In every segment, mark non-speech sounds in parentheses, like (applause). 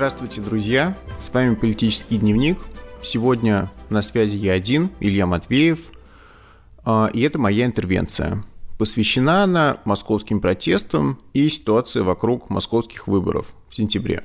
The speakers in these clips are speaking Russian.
Здравствуйте, друзья! С вами «Политический дневник». Сегодня на связи я один, Илья Матвеев, а, и это моя интервенция. Посвящена она московским протестам и ситуации вокруг московских выборов в сентябре.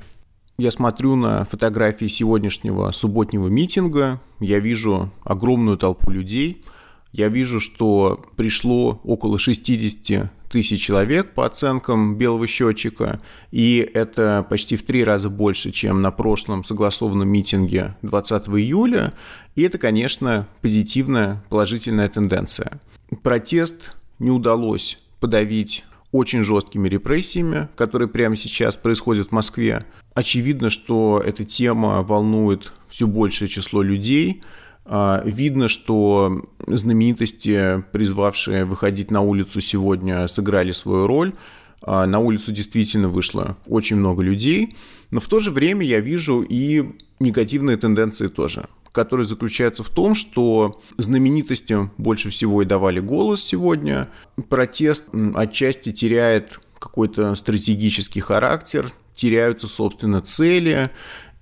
Я смотрю на фотографии сегодняшнего субботнего митинга, я вижу огромную толпу людей, я вижу, что пришло около 60 тысяч человек по оценкам белого счетчика, и это почти в три раза больше, чем на прошлом согласованном митинге 20 июля, и это, конечно, позитивная, положительная тенденция. Протест не удалось подавить очень жесткими репрессиями, которые прямо сейчас происходят в Москве. Очевидно, что эта тема волнует все большее число людей. А, видно, что знаменитости, призвавшие выходить на улицу сегодня, сыграли свою роль. А, на улицу действительно вышло очень много людей, но в то же время я вижу и негативные тенденции тоже которые заключаются в том, что знаменитостям больше всего и давали голос сегодня. Протест отчасти теряет какой-то стратегический характер, теряются, собственно, цели,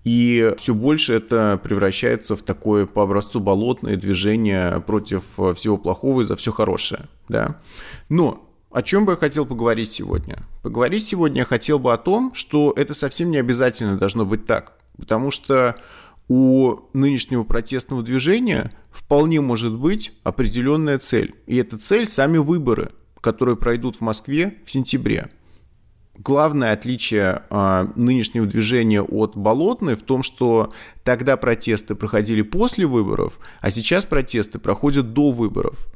и все больше это превращается в такое по образцу болотное движение против всего плохого и за все хорошее. Да? Но о чем бы я хотел поговорить сегодня? Поговорить сегодня я хотел бы о том, что это совсем не обязательно должно быть так. Потому что у нынешнего протестного движения вполне может быть определенная цель. И эта цель – сами выборы, которые пройдут в Москве в сентябре. Главное отличие а, нынешнего движения от болотной в том, что тогда протесты проходили после выборов, а сейчас протесты проходят до выборов.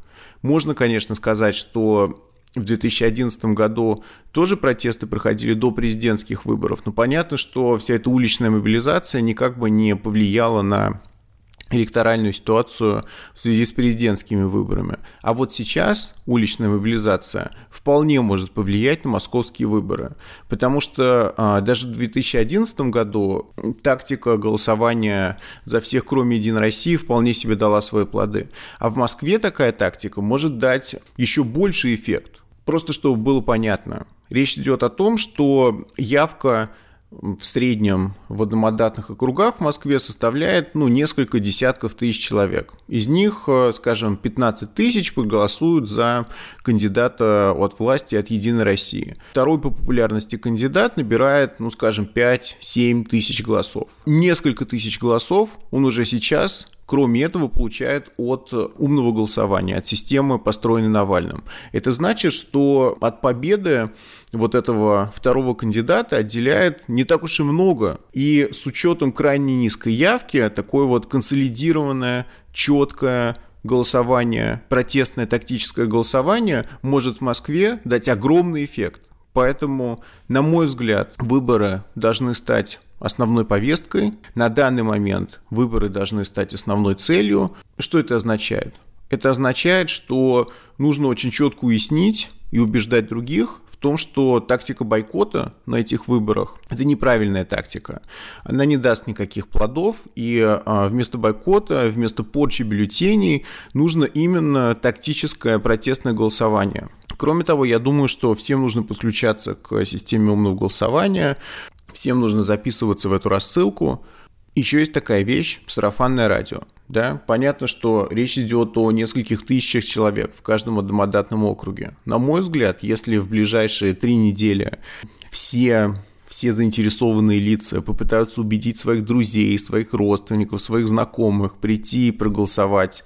Можно, конечно, сказать, что в 2011 году тоже протесты проходили до президентских выборов, но понятно, что вся эта уличная мобилизация никак бы не повлияла на электоральную ситуацию в связи с президентскими выборами. А вот сейчас уличная мобилизация вполне может повлиять на московские выборы, потому что а, даже в 2011 году тактика голосования за всех, кроме Единой России, вполне себе дала свои плоды. А в Москве такая тактика может дать еще больший эффект. Просто чтобы было понятно. Речь идет о том, что явка в среднем в одномандатных округах в Москве составляет ну, несколько десятков тысяч человек. Из них, э, скажем, 15 тысяч проголосуют за кандидата от власти от «Единой России». Второй по популярности кандидат набирает, ну, скажем, 5-7 тысяч голосов. Несколько тысяч голосов он уже сейчас кроме этого, получает от умного голосования, от системы, построенной Навальным. Это значит, что от победы вот этого второго кандидата отделяет не так уж и много. И с учетом крайне низкой явки, такое вот консолидированное, четкое, голосование, протестное тактическое голосование может в Москве дать огромный эффект. Поэтому, на мой взгляд, выборы должны стать основной повесткой. На данный момент выборы должны стать основной целью. Что это означает? Это означает, что нужно очень четко уяснить и убеждать других в том, что тактика бойкота на этих выборах – это неправильная тактика. Она не даст никаких плодов, и а, вместо бойкота, вместо порчи бюллетеней нужно именно тактическое протестное голосование. Кроме того, я думаю, что всем нужно подключаться к системе умного голосования. Всем нужно записываться в эту рассылку. Еще есть такая вещь – сарафанное радио. Да? Понятно, что речь идет о нескольких тысячах человек в каждом одномандатном округе. На мой взгляд, если в ближайшие три недели все все заинтересованные лица попытаются убедить своих друзей, своих родственников, своих знакомых прийти и проголосовать,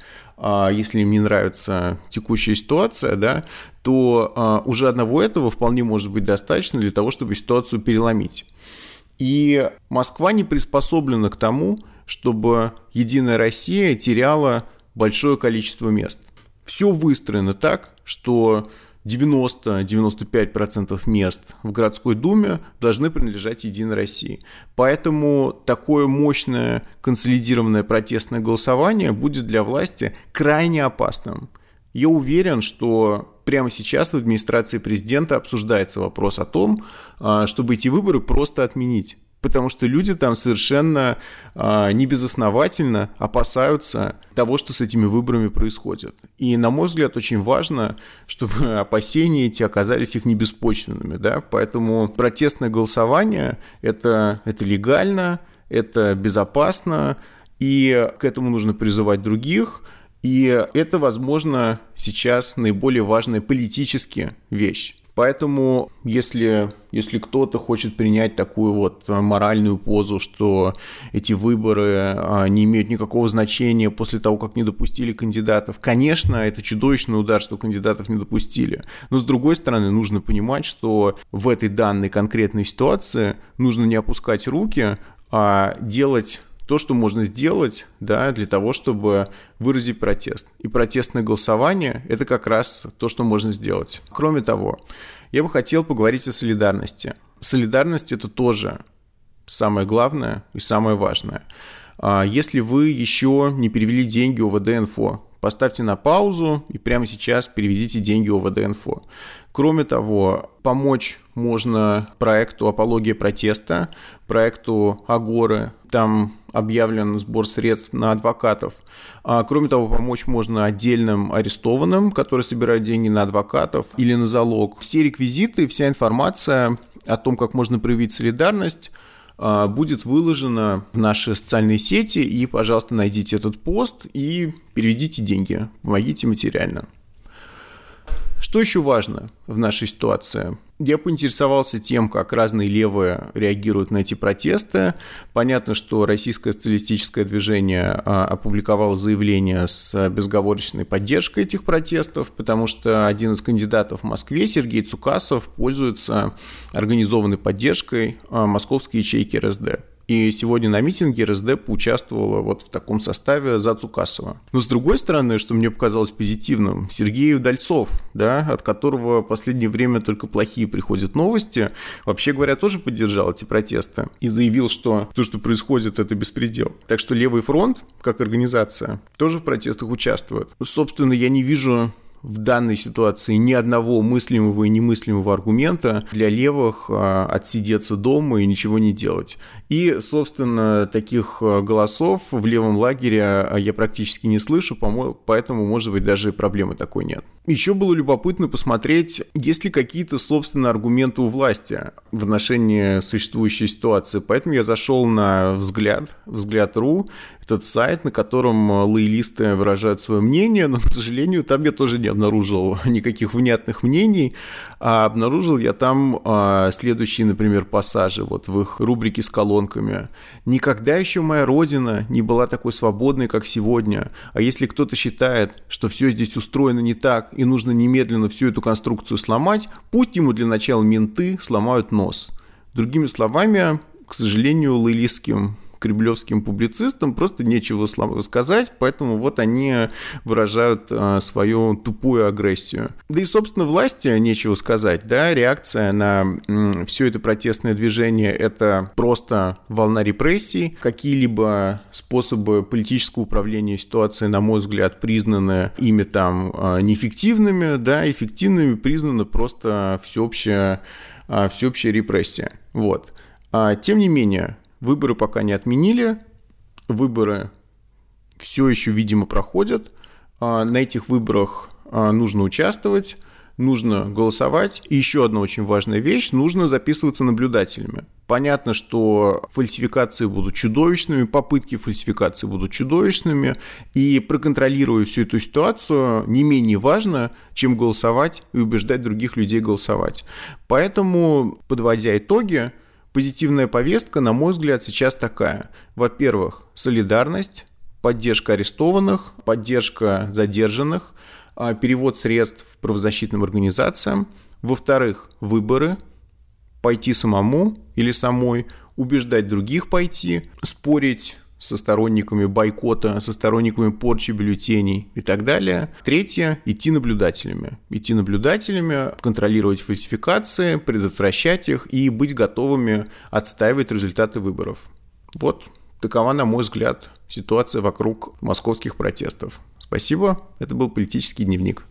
если им не нравится текущая ситуация, да, то а, уже одного этого вполне может быть достаточно для того, чтобы ситуацию переломить. И Москва не приспособлена к тому, чтобы Единая Россия теряла большое количество мест. Все выстроено так, что 90-95% мест в городской думе должны принадлежать Единой России. Поэтому такое мощное консолидированное протестное голосование будет для власти крайне опасным. Я уверен, что прямо сейчас в администрации президента обсуждается вопрос о том, а, чтобы эти выборы просто отменить. Потому что люди там совершенно а, небезосновательно опасаются того, что с этими выборами происходит. И, на мой взгляд, очень важно, чтобы (laughs) опасения эти оказались их небеспочвенными. Да? Поэтому протестное голосование это, – это легально, это безопасно, и к этому нужно призывать других. И это, возможно, сейчас наиболее важная политически вещь. Поэтому, если, если кто-то хочет принять такую вот моральную позу, что эти выборы а, не имеют никакого значения после того, как не допустили кандидатов, конечно, это чудовищный удар, что кандидатов не допустили. Но, с другой стороны, нужно понимать, что в этой данной конкретной ситуации нужно не опускать руки, а делать то, что можно сделать да, для того, чтобы выразить протест. И протестное голосование – это как раз то, что можно сделать. Кроме того, я бы хотел поговорить о солидарности. Солидарность – это тоже самое главное и самое важное. А если вы еще не перевели деньги ОВД-инфо, поставьте на паузу и прямо сейчас переведите деньги ОВД-инфо. Кроме того, помочь можно проекту «Апология протеста», проекту «Агоры». Там объявлен сбор средств на адвокатов. А, кроме того, помочь можно отдельным арестованным, которые собирают деньги на адвокатов или на залог. Все реквизиты, вся информация о том, как можно проявить солидарность, будет выложена в наши социальные сети. И, пожалуйста, найдите этот пост и переведите деньги. Помогите материально. Что еще важно в нашей ситуации? Я поинтересовался тем, как разные левые реагируют на эти протесты. Понятно, что российское социалистическое движение а, опубликовало заявление с безговорочной поддержкой этих протестов, потому что один из кандидатов в Москве, Сергей Цукасов, пользуется организованной поддержкой а, московской ячейки РСД. И сегодня на митинге РСД поучаствовала вот в таком составе за Цукасова. Но с другой стороны, что мне показалось позитивным, Сергей Удальцов, да, от которого в последнее время только плохие приходят новости, вообще говоря, тоже поддержал эти протесты и заявил, что то, что происходит, это беспредел. Так что Левый фронт, как организация, тоже в протестах участвует. Собственно, я не вижу в данной ситуации ни одного мыслимого и немыслимого аргумента для левых а, отсидеться дома и ничего не делать. И, собственно, таких а, голосов в левом лагере а, я практически не слышу, поэтому, может быть, даже проблемы такой нет. Еще было любопытно посмотреть, есть ли какие-то, собственно, аргументы у власти в отношении существующей ситуации. Поэтому я зашел на взгляд, взгляд.ру, этот сайт, на котором лоялисты выражают свое мнение, но, к сожалению, там я тоже не обнаружил (laughs) никаких внятных мнений, а обнаружил я там а, следующие, например, пассажи вот в их рубрике с колонками. «Никогда еще моя родина не была такой свободной, как сегодня. А если кто-то считает, что все здесь устроено не так и нужно немедленно всю эту конструкцию сломать, пусть ему для начала менты сломают нос». Другими словами, к сожалению, лоялистским кремлевским публицистам просто нечего сказать, поэтому вот они выражают э, свою тупую агрессию. Да и, собственно, власти нечего сказать, да, реакция на все это протестное движение – это просто волна репрессий, какие-либо способы политического управления ситуацией, на мой взгляд, признаны ими там э, неэффективными, да, эффективными признаны просто всеобщая, э, всеобщая репрессия. Вот. А, тем не менее, Выборы пока не отменили, выборы все еще, видимо, проходят. А, на этих выборах а, нужно участвовать, нужно голосовать. И еще одна очень важная вещь – нужно записываться наблюдателями. Понятно, что фальсификации будут чудовищными, попытки фальсификации будут чудовищными, и проконтролировать всю эту ситуацию не менее важно, чем голосовать и убеждать других людей голосовать. Поэтому, подводя итоги, Позитивная повестка, на мой взгляд, сейчас такая. Во-первых, солидарность, поддержка арестованных, поддержка задержанных, а, перевод средств правозащитным организациям. Во-вторых, выборы, пойти самому или самой, убеждать других пойти, спорить со сторонниками бойкота, со сторонниками порчи бюллетеней и так далее. Третье – идти наблюдателями. Идти наблюдателями, контролировать фальсификации, предотвращать их и быть готовыми отстаивать результаты выборов. Вот такова, на мой взгляд, ситуация вокруг московских протестов. Спасибо. Это был политический дневник.